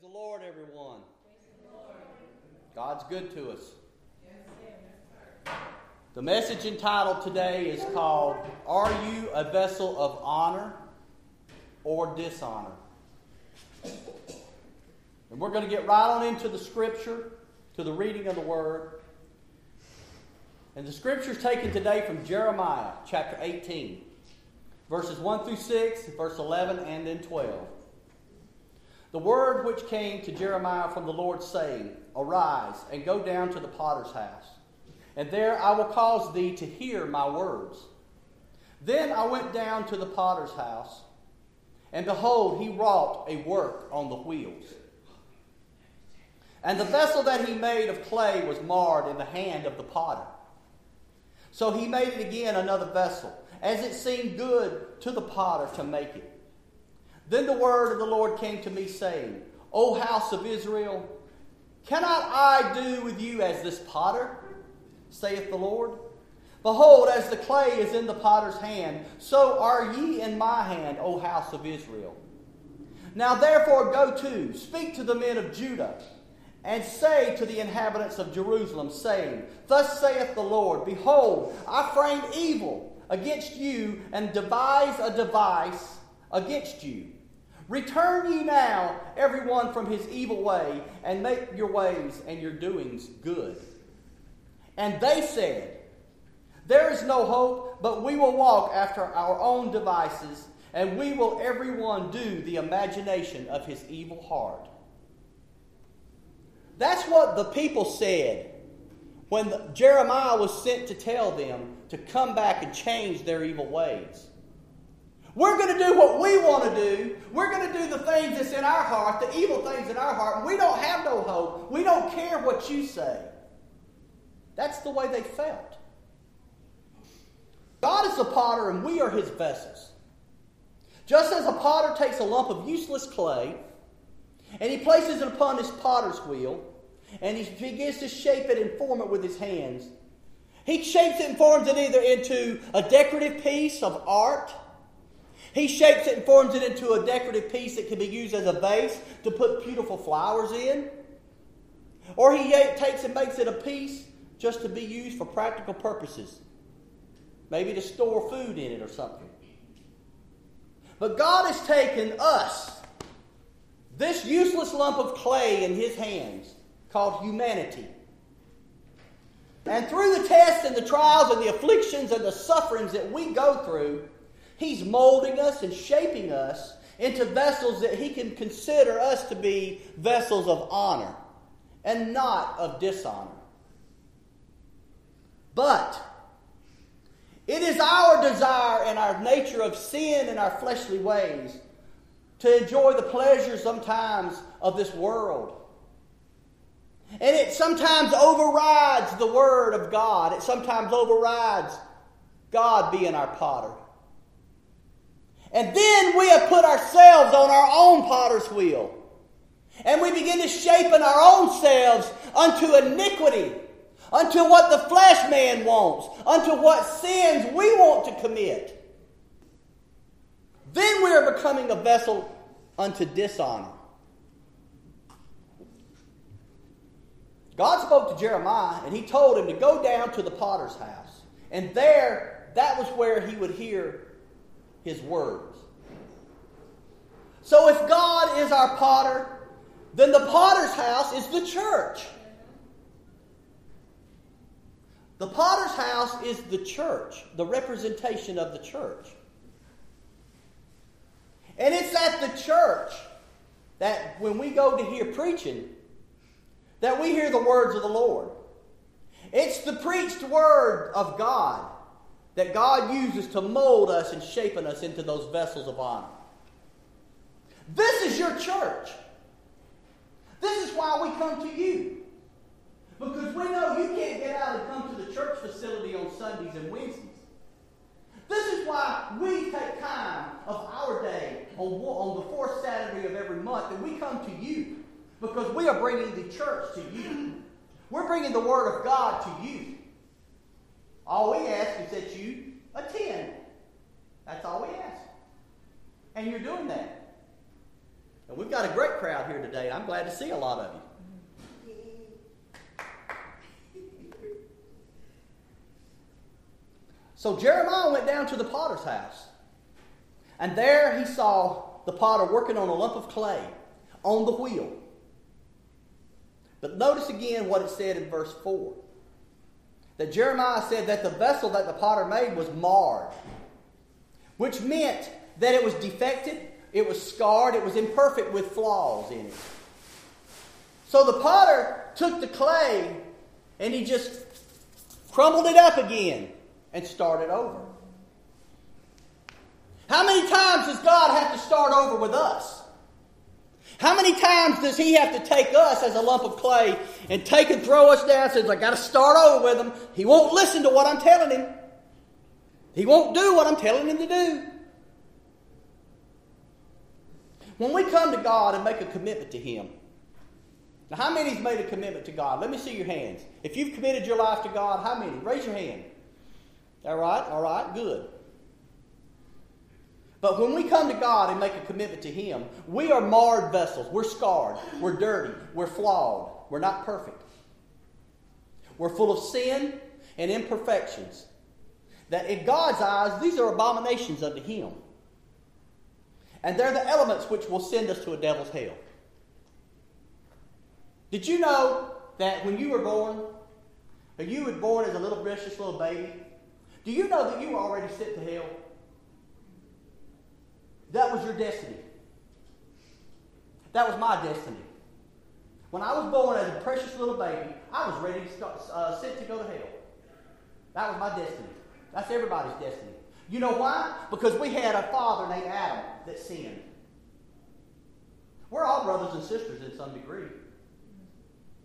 Praise the Lord, everyone. God's good to us. The message entitled today is called Are You a Vessel of Honor or Dishonor? And we're going to get right on into the scripture, to the reading of the word. And the scripture is taken today from Jeremiah chapter 18, verses 1 through 6, verse 11, and then 12. The word which came to Jeremiah from the Lord, saying, Arise and go down to the potter's house, and there I will cause thee to hear my words. Then I went down to the potter's house, and behold, he wrought a work on the wheels. And the vessel that he made of clay was marred in the hand of the potter. So he made it again another vessel, as it seemed good to the potter to make it. Then the word of the Lord came to me, saying, O house of Israel, cannot I do with you as this potter? saith the Lord. Behold, as the clay is in the potter's hand, so are ye in my hand, O house of Israel. Now therefore go to, speak to the men of Judah, and say to the inhabitants of Jerusalem, saying, Thus saith the Lord, Behold, I frame evil against you, and devise a device against you. Return ye now, everyone from his evil way, and make your ways and your doings good. And they said, There is no hope, but we will walk after our own devices, and we will everyone do the imagination of his evil heart. That's what the people said when Jeremiah was sent to tell them to come back and change their evil ways. We're going to do what we want to do. We're going to do the things that's in our heart, the evil things in our heart. We don't have no hope. We don't care what you say. That's the way they felt. God is the potter and we are his vessels. Just as a potter takes a lump of useless clay and he places it upon his potter's wheel and he begins to shape it and form it with his hands, he shapes it and forms it either into a decorative piece of art he shapes it and forms it into a decorative piece that can be used as a vase to put beautiful flowers in. Or he takes and makes it a piece just to be used for practical purposes. Maybe to store food in it or something. But God has taken us, this useless lump of clay in his hands, called humanity. And through the tests and the trials and the afflictions and the sufferings that we go through, He's molding us and shaping us into vessels that He can consider us to be vessels of honor and not of dishonor. But it is our desire and our nature of sin and our fleshly ways to enjoy the pleasures sometimes of this world. And it sometimes overrides the Word of God. It sometimes overrides God being our potter. And then we have put ourselves on our own potter's wheel. And we begin to shape in our own selves unto iniquity, unto what the flesh man wants, unto what sins we want to commit. Then we are becoming a vessel unto dishonor. God spoke to Jeremiah and he told him to go down to the potter's house. And there, that was where he would hear his words. So if God is our potter, then the potter's house is the church. The potter's house is the church, the representation of the church. And it's at the church that when we go to hear preaching, that we hear the words of the Lord. It's the preached word of God that God uses to mold us and shapen us into those vessels of honor. This is your church. This is why we come to you. Because we know you can't get out and come to the church facility on Sundays and Wednesdays. This is why we take time of our day on, on the fourth Saturday of every month and we come to you. Because we are bringing the church to you. We're bringing the Word of God to you. All we ask is that you attend. That's all we ask. And you're doing that. And we've got a great crowd here today. I'm glad to see a lot of you. So Jeremiah went down to the potter's house. And there he saw the potter working on a lump of clay on the wheel. But notice again what it said in verse 4 that Jeremiah said that the vessel that the potter made was marred, which meant that it was defective, it was scarred, it was imperfect with flaws in it. So the potter took the clay and he just crumbled it up again and started over. How many times does God have to start over with us? How many times does He have to take us as a lump of clay and take and throw us down? Says, I got to start over with Him. He won't listen to what I'm telling Him. He won't do what I'm telling Him to do. When we come to God and make a commitment to Him, now how many's made a commitment to God? Let me see your hands. If you've committed your life to God, how many? Raise your hand. All right, all right, good. But when we come to God and make a commitment to Him, we are marred vessels. We're scarred. We're dirty. We're flawed. We're not perfect. We're full of sin and imperfections. That in God's eyes, these are abominations unto Him. And they're the elements which will send us to a devil's hell. Did you know that when you were born, or you were born as a little precious little baby, do you know that you were already sent to hell? That was your destiny. That was my destiny. When I was born as a precious little baby, I was ready to start, uh, to go to hell. That was my destiny. That's everybody's destiny. You know why? Because we had a father named Adam that sinned. We're all brothers and sisters in some degree.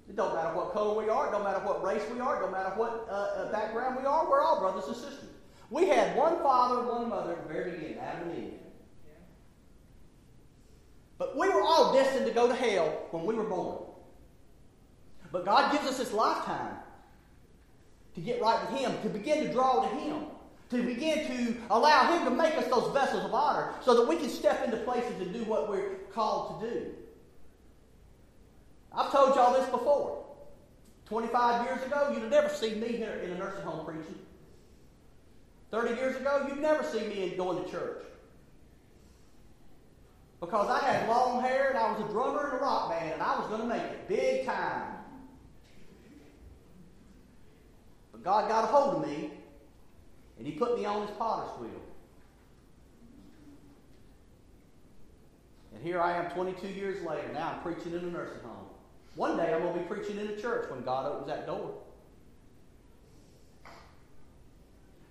It don't matter what color we are. It don't matter what race we are. It don't matter what uh, uh, background we are. We're all brothers and sisters. We had one father and one mother at the very beginning, Adam and Eve. But we were all destined to go to hell when we were born. But God gives us this lifetime to get right with Him, to begin to draw to Him, to begin to allow Him to make us those vessels of honor so that we can step into places and do what we're called to do. I've told y'all this before. 25 years ago, you'd have never seen me here in a nursing home preaching. 30 years ago, you'd never see me going to church. Because I had long hair and I was a drummer in a rock band and I was going to make it big time. But God got a hold of me and He put me on His potter's wheel. And here I am 22 years later. Now I'm preaching in a nursing home. One day I'm going to be preaching in a church when God opens that door.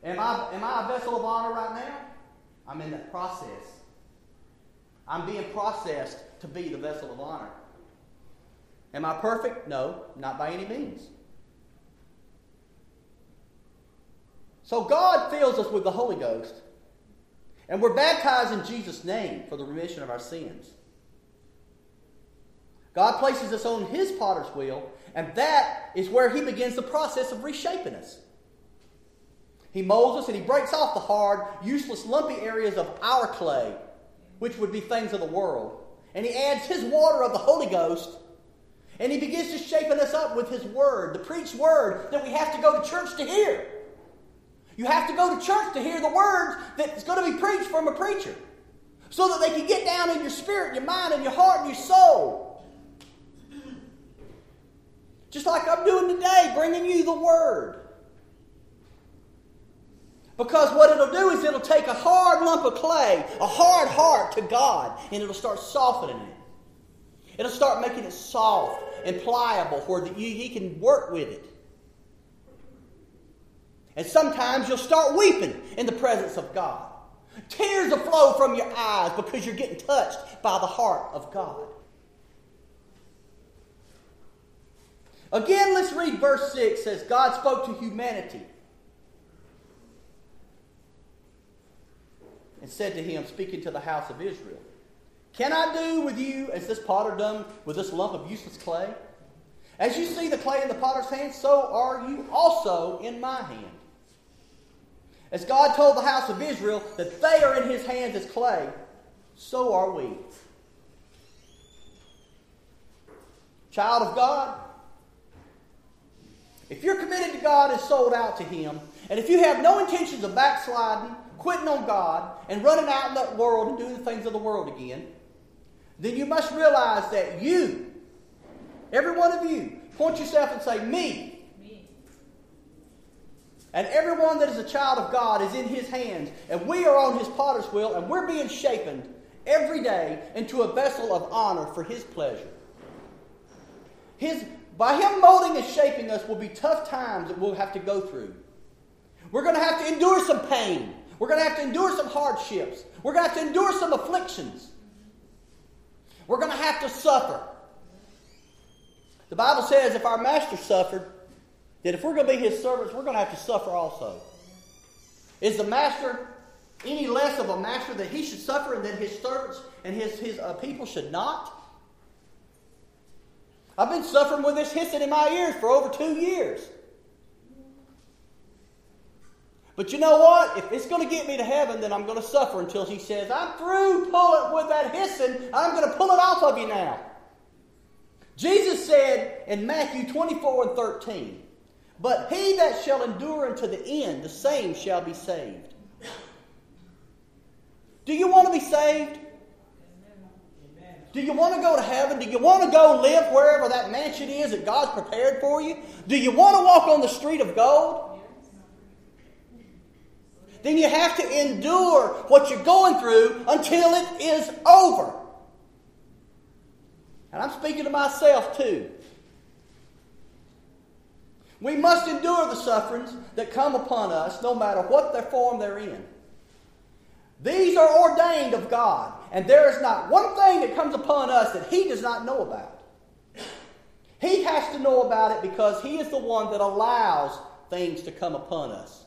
Am I, am I a vessel of honor right now? I'm in that process. I'm being processed to be the vessel of honor. Am I perfect? No, not by any means. So God fills us with the Holy Ghost, and we're baptized in Jesus' name for the remission of our sins. God places us on His potter's wheel, and that is where He begins the process of reshaping us. He molds us and He breaks off the hard, useless, lumpy areas of our clay, which would be things of the world. And He adds His water of the Holy Ghost, and He begins to shaping us up with His Word, the preached Word that we have to go to church to hear. You have to go to church to hear the words that's going to be preached from a preacher so that they can get down in your spirit, your mind, and your heart, and your soul. Just like I'm doing today, bringing you the Word. Because what it'll do is it'll take a hard lump of clay, a hard heart to God, and it'll start softening it. It'll start making it soft and pliable where He can work with it. And sometimes you'll start weeping in the presence of God. Tears will flow from your eyes because you're getting touched by the heart of God. Again, let's read verse 6 it says, God spoke to humanity and said to him, speaking to the house of Israel, Can I do with you as this potter done with this lump of useless clay? As you see the clay in the potter's hand, so are you also in my hand. As God told the house of Israel that they are in his hands as clay, so are we. child of God, if you're committed to God and sold out to Him, and if you have no intentions of backsliding, quitting on God, and running out in the world and doing the things of the world again, then you must realize that you, every one of you, point yourself and say, Me. Me. And everyone that is a child of God is in His hands, and we are on His potter's wheel, and we're being shapen every day into a vessel of honor for His pleasure. His, by Him molding and shaping us will be tough times that we'll have to go through. We're going to have to endure some pain. We're going to have to endure some hardships. We're going to have to endure some afflictions. We're going to have to suffer. The Bible says if our master suffered, that if we're going to be his servants, we're going to have to suffer also. Is the master any less of a master that he should suffer and that his servants and his, his uh, people should not? I've been suffering with this hissing in my ears for over two years. But you know what? If it's going to get me to heaven, then I'm going to suffer until he says, I'm through pulling with that hissing. I'm going to pull it off of you now. Jesus said in Matthew 24 and 13, But he that shall endure unto the end, the same shall be saved. Do you want to be saved? Do you want to go to heaven? Do you want to go live wherever that mansion is that God's prepared for you? Do you want to walk on the street of gold? Then you have to endure what you're going through until it is over. And I'm speaking to myself too. We must endure the sufferings that come upon us, no matter what their form they're in. These are ordained of God, and there is not one thing that comes upon us that He does not know about. He has to know about it because He is the one that allows things to come upon us.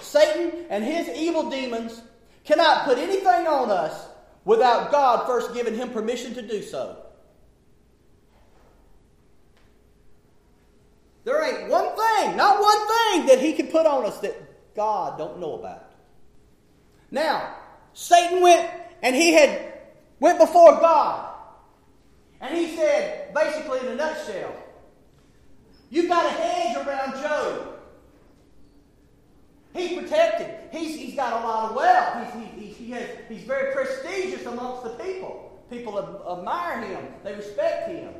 Satan and his evil demons cannot put anything on us without God first giving him permission to do so. There ain't one thing, not one thing that he can put on us that God don't know about. Now, Satan went and he had went before God. And he said, basically in a nutshell, you've got a hedge around Job. He's protected. He's, he's got a lot of wealth. He's, he, he, has, he's very prestigious amongst the people. People admire him, they respect him.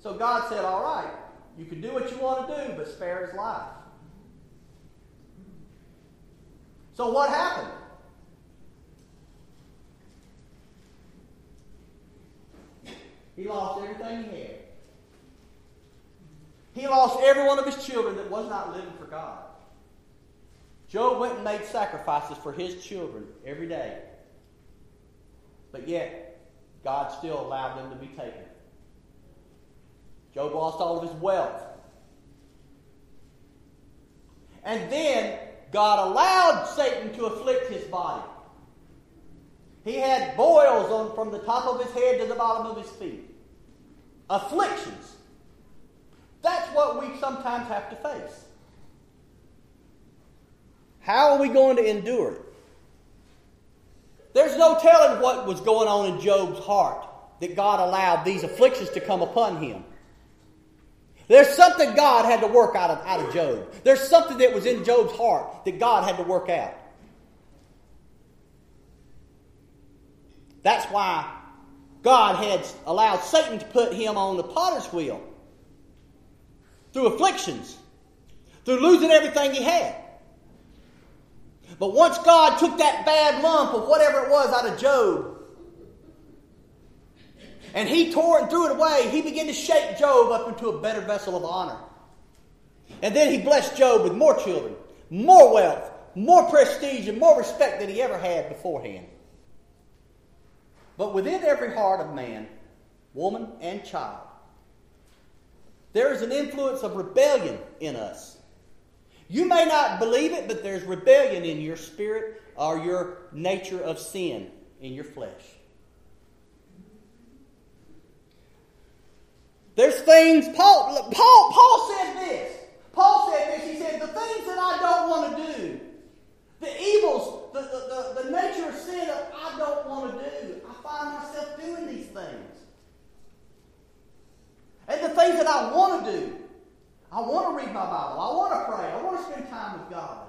So God said, All right, you can do what you want to do, but spare his life. So what happened? He lost everything he had. He lost every one of his children that was not living for God. Job went and made sacrifices for his children every day. But yet, God still allowed them to be taken. Job lost all of his wealth. And then God allowed Satan to afflict his body. He had boils on, from the top of his head to the bottom of his feet. Afflictions. That's what we sometimes have to face. How are we going to endure it? There's no telling what was going on in Job's heart that God allowed these afflictions to come upon him. There's something God had to work out of, out of Job. There's something that was in Job's heart that God had to work out. That's why God had allowed Satan to put him on the potter's wheel through afflictions, through losing everything he had. But once God took that bad lump of whatever it was out of Job and he tore and threw it away. He began to shape Job up into a better vessel of honor. And then he blessed Job with more children, more wealth, more prestige, and more respect than he ever had beforehand. But within every heart of man, woman, and child, there is an influence of rebellion in us. You may not believe it, but there's rebellion in your spirit or your nature of sin in your flesh. There's things, Paul, Paul, Paul said this. Paul said this. He said, The things that I don't want to do, the evils, the, the, the, the nature of sin that I don't want to do, I find myself things that I want to do. I want to read my Bible. I want to pray. I want to spend time with God.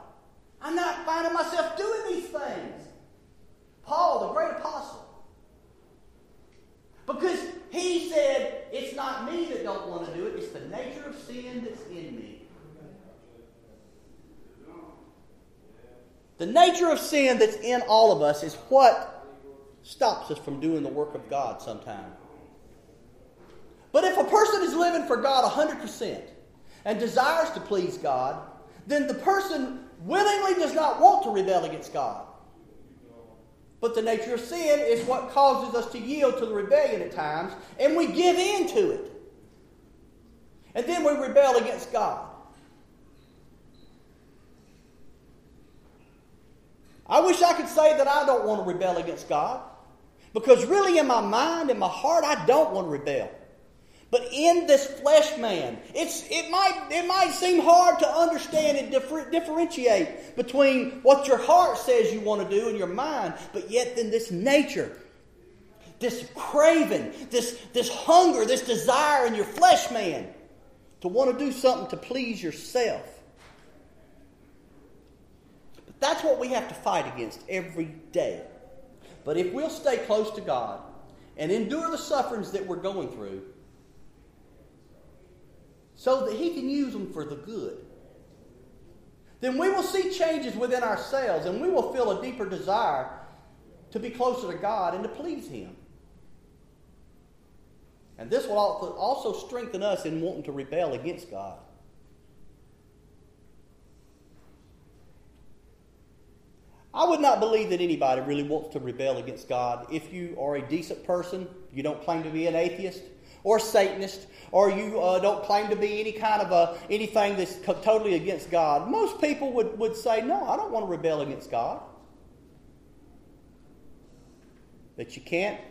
I'm not finding myself doing these things. Paul, the great apostle. Because he said, it's not me that don't want to do it, it's the nature of sin that's in me. The nature of sin that's in all of us is what stops us from doing the work of God sometimes. But if a person is living for God 100% and desires to please God, then the person willingly does not want to rebel against God. But the nature of sin is what causes us to yield to the rebellion at times, and we give in to it. And then we rebel against God. I wish I could say that I don't want to rebel against God. Because really, in my mind, in my heart, I don't want to rebel. But in this flesh man, it's, it, might, it might seem hard to understand and differ, differentiate between what your heart says you want to do and your mind, but yet then this nature, this craving, this, this hunger, this desire in your flesh man to want to do something to please yourself. That's what we have to fight against every day. But if we'll stay close to God and endure the sufferings that we're going through, so that He can use them for the good, then we will see changes within ourselves and we will feel a deeper desire to be closer to God and to please Him. And this will also strengthen us in wanting to rebel against God. I would not believe that anybody really wants to rebel against God if you are a decent person, you don't claim to be an atheist, or Satanist, or you uh, don't claim to be any kind of a, anything that's totally against God. Most people would, would say, No, I don't want to rebel against God. But you can't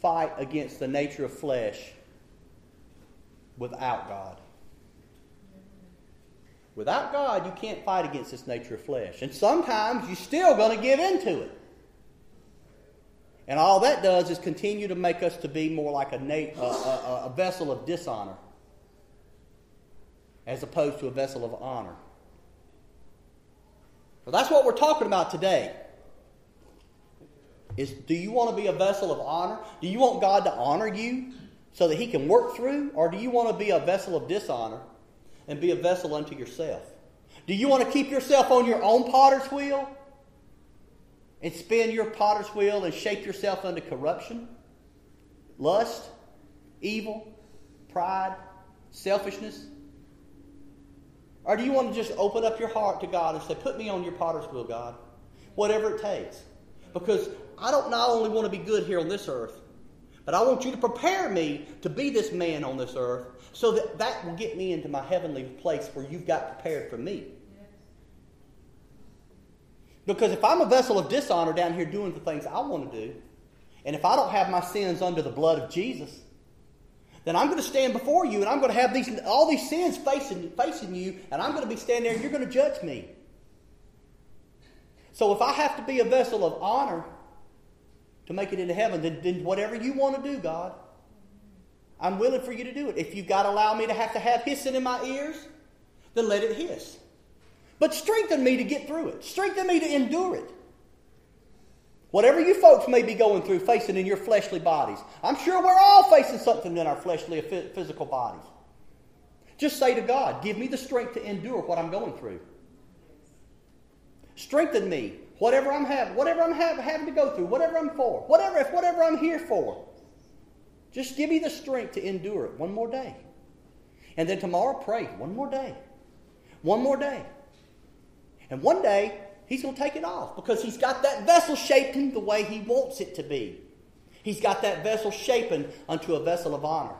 fight against the nature of flesh without God. Without God, you can't fight against this nature of flesh. And sometimes you're still going to give into it. And all that does is continue to make us to be more like a, a, a, a vessel of dishonor as opposed to a vessel of honor. So that's what we're talking about today. Is do you want to be a vessel of honor? Do you want God to honor you so that he can work through? Or do you want to be a vessel of dishonor and be a vessel unto yourself? Do you want to keep yourself on your own potter's wheel? and spin your potter's wheel and shape yourself unto corruption, lust, evil, pride, selfishness? Or do you want to just open up your heart to God and say, Put me on your potter's wheel, God? Whatever it takes. Because I don't not only want to be good here on this earth, but I want you to prepare me to be this man on this earth so that that will get me into my heavenly place where you've got prepared for me. Because if I'm a vessel of dishonor down here doing the things I want to do, and if I don't have my sins under the blood of Jesus, then I'm going to stand before you and I'm going to have these, all these sins facing, facing you, and I'm going to be standing there and you're going to judge me. So if I have to be a vessel of honor to make it into heaven, then, then whatever you want to do, God, I'm willing for you to do it. If you've got to allow me to have to have hissing in my ears, then let it hiss. But strengthen me to get through it. Strengthen me to endure it. Whatever you folks may be going through, facing in your fleshly bodies, I'm sure we're all facing something in our fleshly physical bodies. Just say to God, give me the strength to endure what I'm going through. Strengthen me, whatever I'm having, whatever I'm having to go through, whatever I'm for, whatever, if whatever I'm here for. Just give me the strength to endure it one more day. And then tomorrow, pray one more day. One more day. And one day, he's going to take it off because he's got that vessel shaped in the way he wants it to be. He's got that vessel shapen unto a vessel of honor.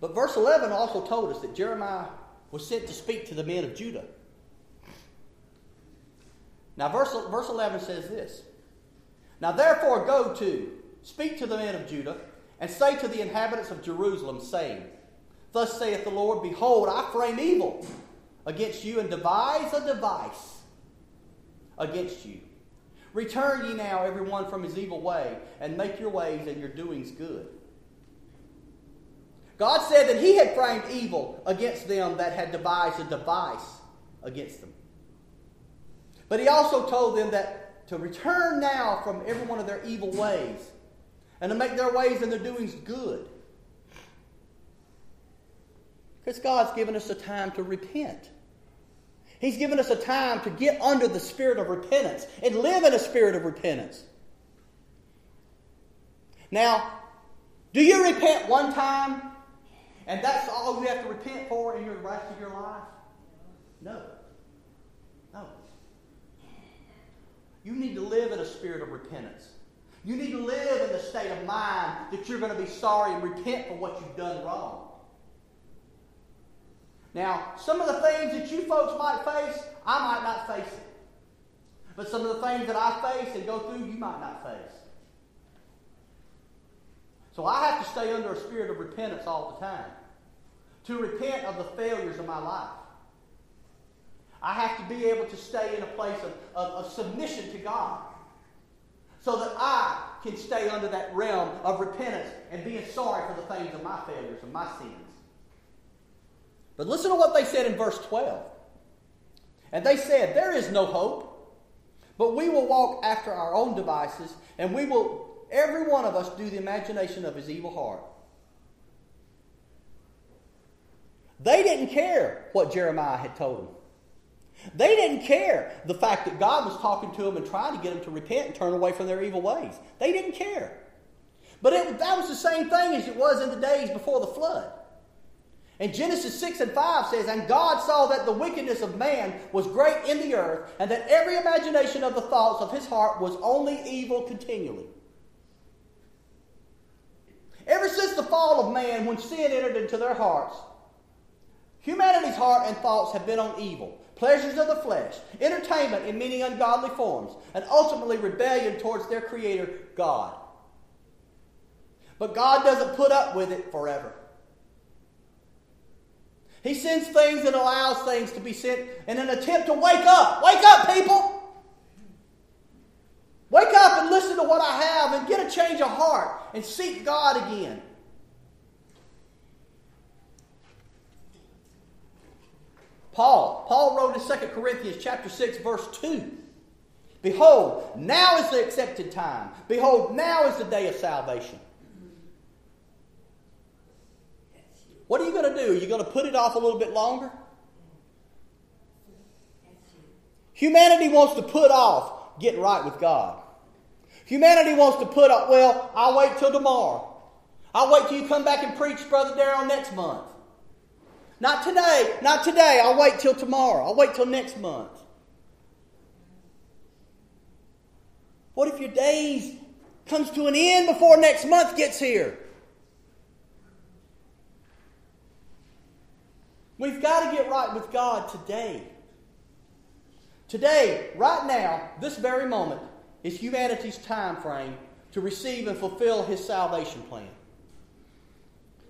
But verse 11 also told us that Jeremiah was sent to speak to the men of Judah. Now, verse, verse 11 says this Now, therefore, go to, speak to the men of Judah, and say to the inhabitants of Jerusalem, saying, Thus saith the Lord, Behold, I frame evil against you and devise a device against you. Return ye now, every one from his evil way, and make your ways and your doings good. God said that he had framed evil against them that had devised a device against them. But he also told them that to return now from every one of their evil ways and to make their ways and their doings good. Because God's given us a time to repent. He's given us a time to get under the spirit of repentance and live in a spirit of repentance. Now, do you repent one time and that's all you have to repent for in your rest of your life? No. You need to live in a spirit of repentance. You need to live in the state of mind that you're going to be sorry and repent for what you've done wrong. Now, some of the things that you folks might face, I might not face it. But some of the things that I face and go through, you might not face. So I have to stay under a spirit of repentance all the time. To repent of the failures of my life. I have to be able to stay in a place of, of, of submission to God. So that I can stay under that realm of repentance and being sorry for the things of my failures and my sins. But listen to what they said in verse 12. And they said, There is no hope, but we will walk after our own devices, and we will, every one of us, do the imagination of his evil heart. They didn't care what Jeremiah had told them. They didn't care the fact that God was talking to them and trying to get them to repent and turn away from their evil ways. They didn't care. But it, that was the same thing as it was in the days before the flood. And Genesis 6 and 5 says, And God saw that the wickedness of man was great in the earth, and that every imagination of the thoughts of his heart was only evil continually. Ever since the fall of man, when sin entered into their hearts, humanity's heart and thoughts have been on evil, pleasures of the flesh, entertainment in many ungodly forms, and ultimately rebellion towards their Creator, God. But God doesn't put up with it forever. He sends things and allows things to be sent in an attempt to wake up. Wake up, people! Wake up and listen to what I have and get a change of heart and seek God again. Paul, Paul wrote in 2 Corinthians chapter 6 verse 2. Behold, now is the accepted time. Behold, now is the day of salvation. What are you going to do? Are you going to put it off a little bit longer? Humanity wants to put off getting right with God. Humanity wants to put off, well, I'll wait till tomorrow. I'll wait till you come back and preach, Brother Daryl, next month. Not today, not today. I'll wait till tomorrow. I'll wait till next month. What if your days comes to an end before next month gets here? We've got to get right with God today. Today, right now, this very moment, is humanity's time frame to receive and fulfill his salvation plan.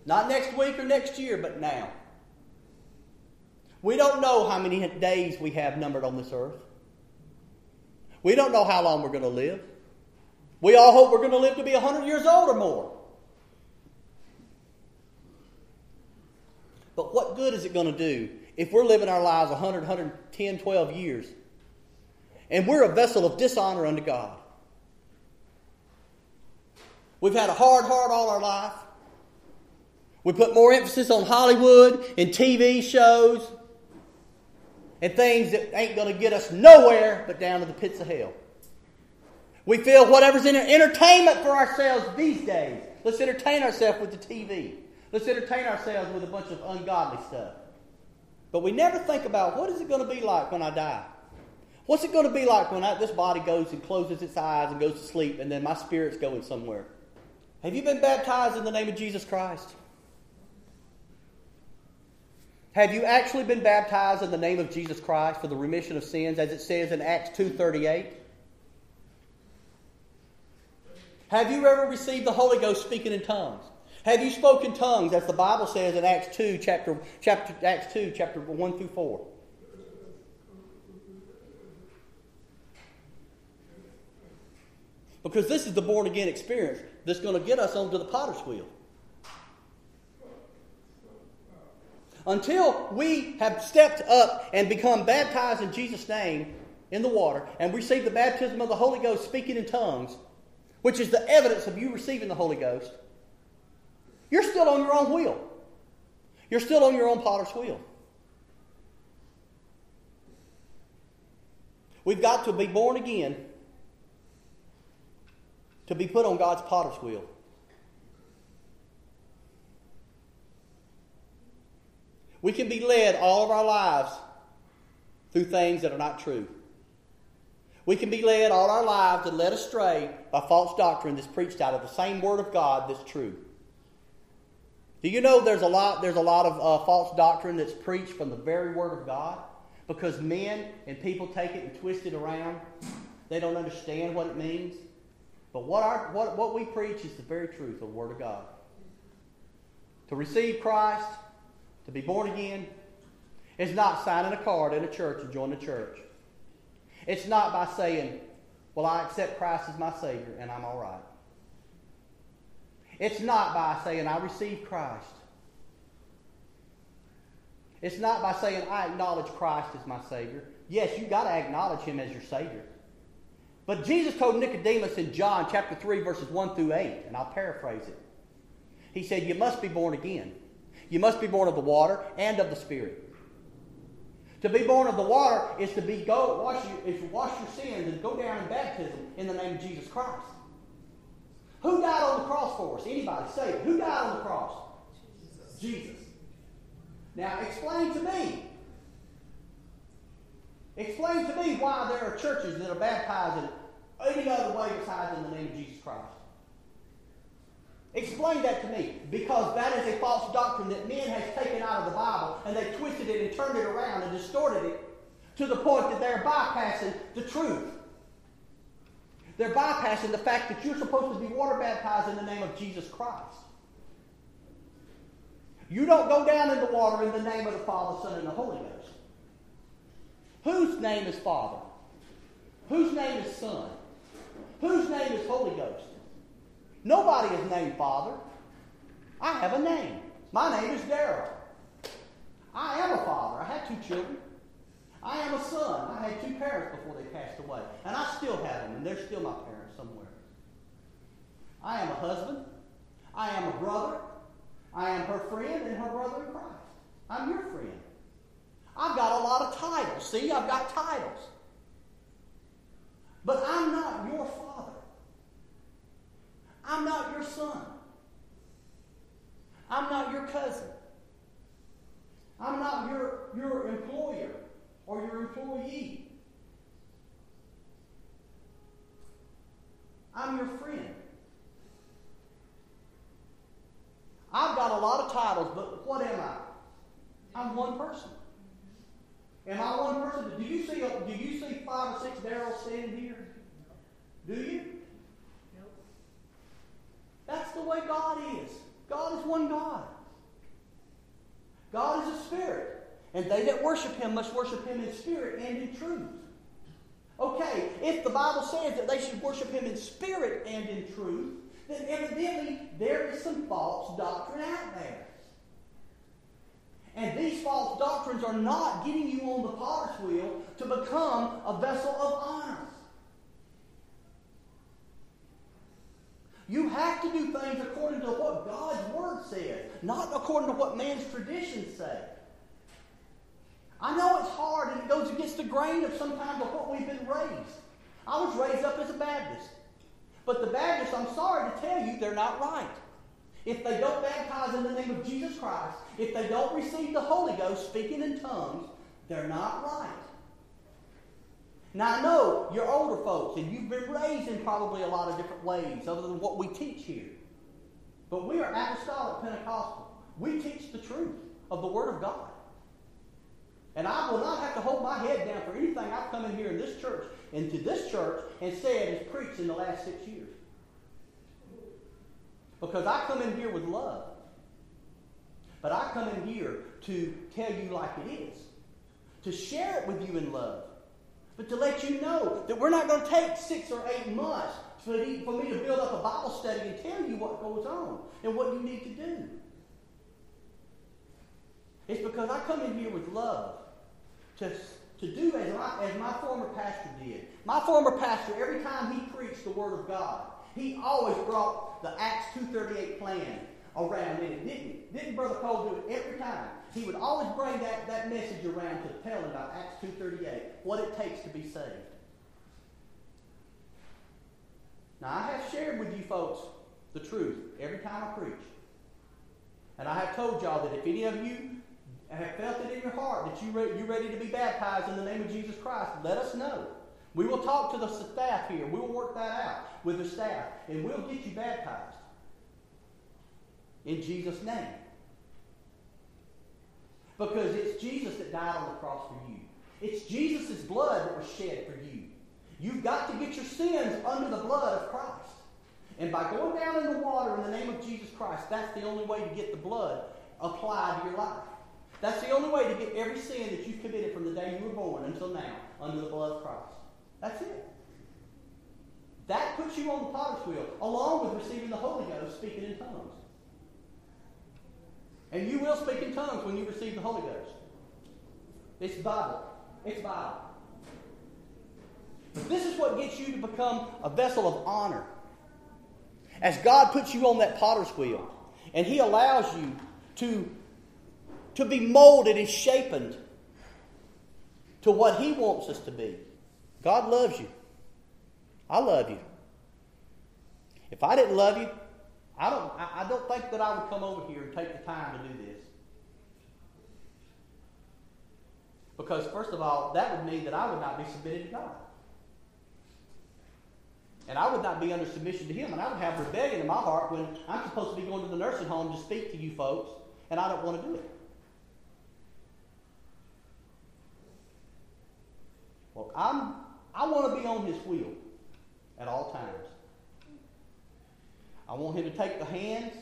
Not next week or next year, but now. We don't know how many days we have numbered on this earth. We don't know how long we're going to live. We all hope we're going to live to be 100 years old or more. But what good is it going to do if we're living our lives 100, 110, 12 years and we're a vessel of dishonor unto God? We've had a hard heart all our life. We put more emphasis on Hollywood and TV shows and things that ain't going to get us nowhere but down to the pits of hell. We feel whatever's in entertainment for ourselves these days. Let's entertain ourselves with the TV. Let's entertain ourselves with a bunch of ungodly stuff. But we never think about what is it going to be like when I die? What's it going to be like when I, this body goes and closes its eyes and goes to sleep and then my spirit's going somewhere? Have you been baptized in the name of Jesus Christ? Have you actually been baptized in the name of Jesus Christ for the remission of sins as it says in Acts 2:38? Have you ever received the Holy Ghost speaking in tongues? Have you spoken tongues, as the Bible says in Acts 2, chapter, chapter, Acts 2, chapter 1 through 4? Because this is the born again experience that's going to get us onto the potter's wheel. Until we have stepped up and become baptized in Jesus' name in the water and receive the baptism of the Holy Ghost speaking in tongues, which is the evidence of you receiving the Holy Ghost, you're still on your own wheel. You're still on your own potter's wheel. We've got to be born again to be put on God's potter's wheel. We can be led all of our lives through things that are not true. We can be led all our lives and led astray by false doctrine that's preached out of the same Word of God that's true. Do you know there's a lot, there's a lot of uh, false doctrine that's preached from the very Word of God? Because men and people take it and twist it around. They don't understand what it means. But what, our, what, what we preach is the very truth of the Word of God. To receive Christ, to be born again, is not signing a card in a church and join the church. It's not by saying, Well, I accept Christ as my Savior and I'm all right. It's not by saying, I receive Christ. It's not by saying, I acknowledge Christ as my Savior. Yes, you've got to acknowledge Him as your Savior. But Jesus told Nicodemus in John chapter 3, verses 1 through 8, and I'll paraphrase it. He said, You must be born again. You must be born of the water and of the Spirit. To be born of the water is to be go wash you, is wash your sins and go down in baptism in the name of Jesus Christ. Who died on the cross for us? Anybody say it. Who died on the cross? Jesus. Jesus. Now explain to me. Explain to me why there are churches that are baptizing any other way besides in the name of Jesus Christ. Explain that to me, because that is a false doctrine that men has taken out of the Bible and they twisted it and turned it around and distorted it to the point that they're bypassing the truth. They're bypassing the fact that you're supposed to be water baptized in the name of Jesus Christ. You don't go down in the water in the name of the Father, Son, and the Holy Ghost. Whose name is Father? Whose name is Son? Whose name is Holy Ghost? Nobody is named Father. I have a name. My name is Daryl. I am a father. I had two children. I am a son. I had two parents before they passed away. And I still have them, and they're still my parents somewhere. I am a husband. I am a brother. I am her friend and her brother in Christ. I'm your friend. I've got a lot of titles. See, I've got titles. But I'm not your father. I'm not your son. I'm not your cousin. I'm not your, your employer or your employee. I'm your friend. I've got a lot of titles, but what am I? I'm one person. Am I one person? Do you see do you see five or six Daryls standing here? Do you? That's the way God is. God one God. God is a spirit. And they that worship him must worship him in spirit and in truth. Okay, if the Bible says that they should worship him in spirit and in truth, then evidently there is some false doctrine out there. And these false doctrines are not getting you on the potter's wheel to become a vessel of honor. You have to do things according to what God's Word says, not according to what man's traditions say. I know it's hard and it goes against the grain of sometimes of what we've been raised. I was raised up as a Baptist. But the Baptists, I'm sorry to tell you, they're not right. If they don't baptize in the name of Jesus Christ, if they don't receive the Holy Ghost speaking in tongues, they're not right. Now, I know you're older folks and you've been raised in probably a lot of different ways other than what we teach here. But we are apostolic Pentecostal. We teach the truth of the Word of God. And I will not have to hold my head down for anything I've come in here in this church, into this church, and said is preached in the last six years. Because I come in here with love. But I come in here to tell you like it is, to share it with you in love but to let you know that we're not going to take six or eight months for me, to build up a Bible study and tell you what goes on and what you need to do. It's because I come in here with love to, to do as my, as my former pastor did. My former pastor, every time he preached the Word of God, he always brought the Acts 2.38 plan around in it, didn't Didn't Brother Cole do it every time? He would always bring that, that message around to tell him about Acts 2.38, what it takes to be saved. Now, I have shared with you folks the truth every time I preach. And I have told y'all that if any of you have felt it in your heart that you re- you're ready to be baptized in the name of Jesus Christ, let us know. We will talk to the staff here. We will work that out with the staff, and we'll get you baptized in Jesus' name. Because it's Jesus that died on the cross for you. It's Jesus' blood that was shed for you. You've got to get your sins under the blood of Christ. And by going down in the water in the name of Jesus Christ, that's the only way to get the blood applied to your life. That's the only way to get every sin that you've committed from the day you were born until now under the blood of Christ. That's it. That puts you on the potter's wheel, along with receiving the Holy Ghost, speaking in tongues. And you will speak in tongues when you receive the Holy Ghost. It's Bible. It's Bible. This is what gets you to become a vessel of honor. As God puts you on that potter's wheel, and He allows you to to be molded and shapen to what He wants us to be. God loves you. I love you. If I didn't love you, I don't, I don't think that I would come over here and take the time to do this. Because, first of all, that would mean that I would not be submitted to God. And I would not be under submission to Him. And I would have rebellion in my heart when I'm supposed to be going to the nursing home to speak to you folks, and I don't want to do it. Well, I'm, I want to be on his wheel at all times. I want him to take the hands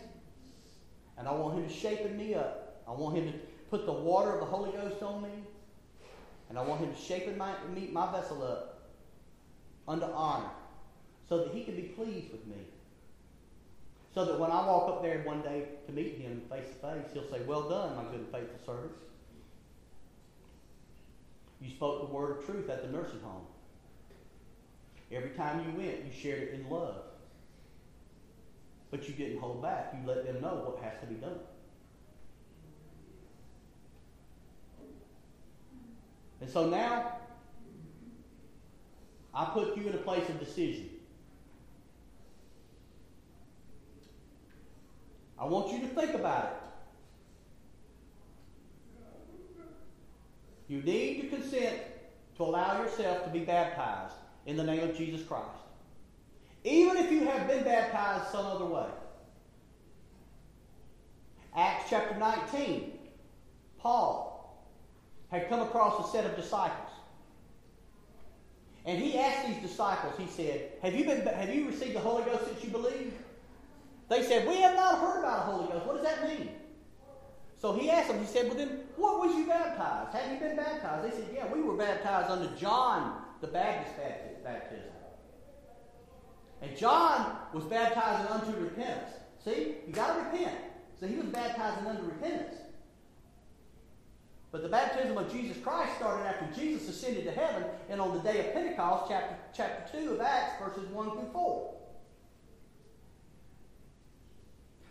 and I want him to shape me up. I want him to put the water of the Holy Ghost on me and I want him to shape my, my vessel up under honor so that he can be pleased with me. So that when I walk up there one day to meet him face to face, he'll say, Well done, my good and faithful servant. You spoke the word of truth at the nursing home. Every time you went, you shared it in love. But you didn't hold back. You let them know what has to be done. And so now, I put you in a place of decision. I want you to think about it. You need to consent to allow yourself to be baptized in the name of Jesus Christ. Even if you have been baptized some other way. Acts chapter 19, Paul had come across a set of disciples. And he asked these disciples, he said, Have you, been, have you received the Holy Ghost since you believe? They said, We have not heard about the Holy Ghost. What does that mean? So he asked them, he said, Well, then, what was you baptized? Have you been baptized? They said, Yeah, we were baptized under John the Baptist baptism. And John was baptizing unto repentance. See, you got to repent. So he was baptizing unto repentance. But the baptism of Jesus Christ started after Jesus ascended to heaven and on the day of Pentecost, chapter, chapter 2 of Acts, verses 1 through 4.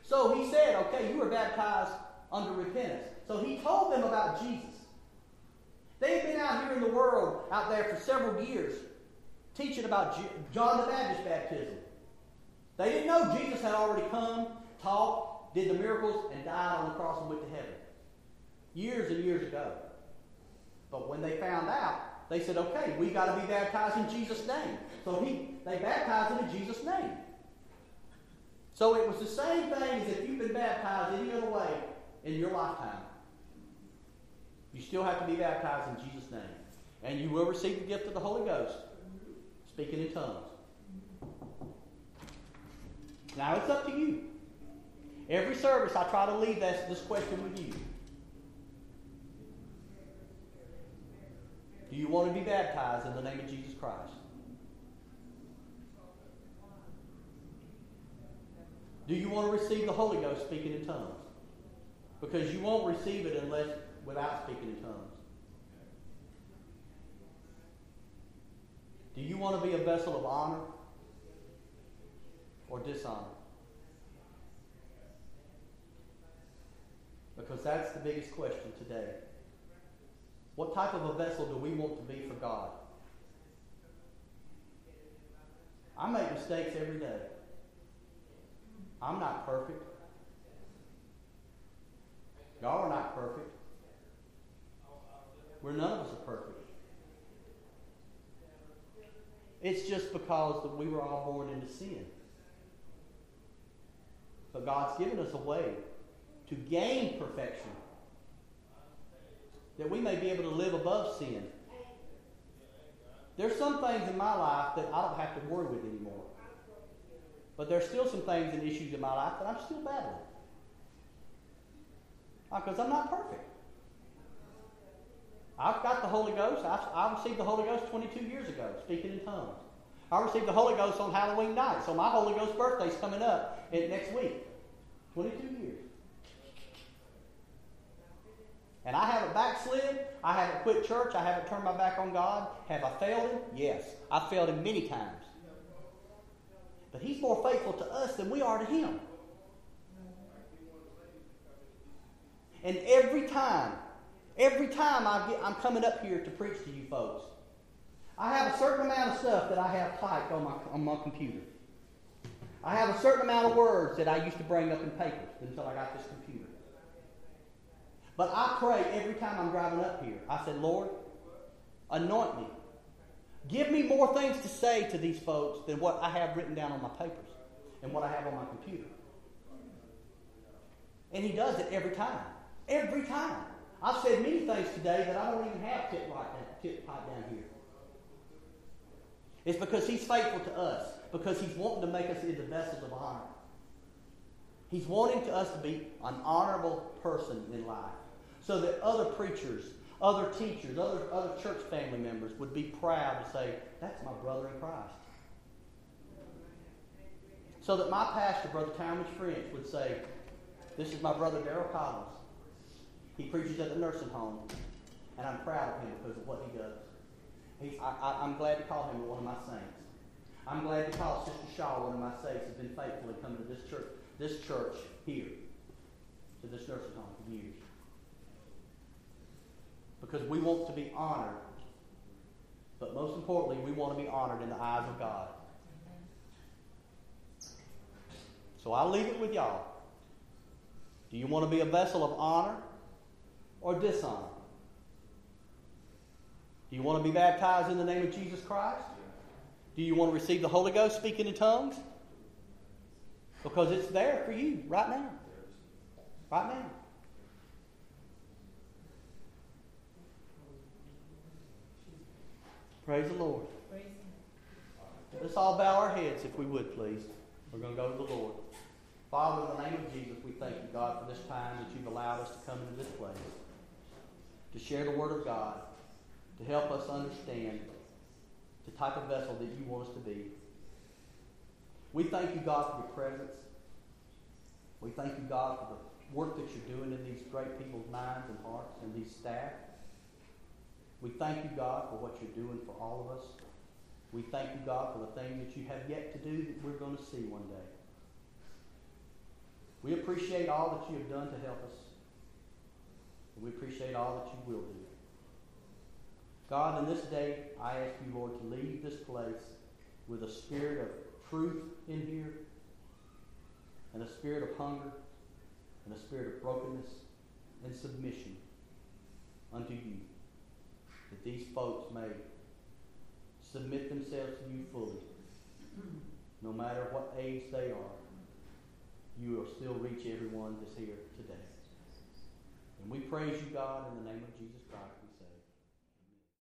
So he said, okay, you were baptized under repentance. So he told them about Jesus. They had been out here in the world, out there for several years, teaching about John the Baptist baptism. They didn't know Jesus had already come, taught, did the miracles, and died on the cross and went to heaven. Years and years ago. But when they found out, they said, okay, we got to be baptized in Jesus' name. So he, they baptized him in Jesus' name. So it was the same thing as if you've been baptized any other way in your lifetime. You still have to be baptized in Jesus' name. And you will receive the gift of the Holy Ghost, speaking in tongues. Now it's up to you. Every service, I try to leave this, this question with you. Do you want to be baptized in the name of Jesus Christ? Do you want to receive the Holy Ghost speaking in tongues? Because you won't receive it unless without speaking in tongues. Do you want to be a vessel of honor or dishonor? Because that's the biggest question today. What type of a vessel do we want to be for God? I make mistakes every day. I'm not perfect. Y'all are not perfect. We're none of us are perfect. It's just because that we were all born into sin. But God's given us a way to gain perfection. That we may be able to live above sin. There's some things in my life that I don't have to worry with anymore. But there's still some things and issues in my life that I'm still battling. Because I'm not perfect. I've got the Holy Ghost. I, I received the Holy Ghost 22 years ago, speaking in tongues. I received the Holy Ghost on Halloween night, so my Holy Ghost birthday's coming up in, next week. 22 years. And I haven't backslid. I haven't quit church. I haven't turned my back on God. Have I failed Him? Yes. I've failed Him many times. But He's more faithful to us than we are to Him. And every time, every time I get, I'm coming up here to preach to you folks, I have a certain amount of stuff that I have typed on my, on my computer. I have a certain amount of words that I used to bring up in papers until I got this computer. But I pray every time I'm driving up here. I said, Lord, anoint me. Give me more things to say to these folks than what I have written down on my papers and what I have on my computer. And he does it every time. Every time. I've said many things today that I don't even have tip right down, tip right down here. It's because he's faithful to us, because he's wanting to make us into vessels of honor. He's wanting to us to be an honorable person in life so that other preachers, other teachers, other, other church family members would be proud to say, that's my brother in Christ. So that my pastor, Brother Talmadge French, would say, this is my brother Daryl Collins. He preaches at the nursing home, and I'm proud of him because of what he does. He's, I, am glad to call him one of my saints. I'm glad to call Sister Shaw one of my saints who's been faithfully coming to this church, this church here, to this nursing home for years. Because we want to be honored, but most importantly, we want to be honored in the eyes of God. So I'll leave it with y'all. Do you want to be a vessel of honor or dishonor? Do you want to be baptized in the name of Jesus Christ? Do you want to receive the Holy Ghost speaking in tongues? Because it's there for you right now. Right now. Praise the Lord. Let's all bow our heads if we would, please. We're going to go to the Lord. Father, in the name of Jesus, we thank you, God, for this time that you've allowed us to come into this place to share the Word of God to help us understand the type of vessel that you want us to be. We thank you, God, for your presence. We thank you, God, for the work that you're doing in these great people's minds and hearts and these staff. We thank you, God, for what you're doing for all of us. We thank you, God, for the thing that you have yet to do that we're going to see one day. We appreciate all that you have done to help us. And we appreciate all that you will do. God, in this day, I ask you, Lord, to leave this place with a spirit of truth in here, and a spirit of hunger, and a spirit of brokenness and submission unto you, that these folks may submit themselves to you fully, no matter what age they are. You will still reach everyone that's here today. And we praise you, God, in the name of Jesus Christ.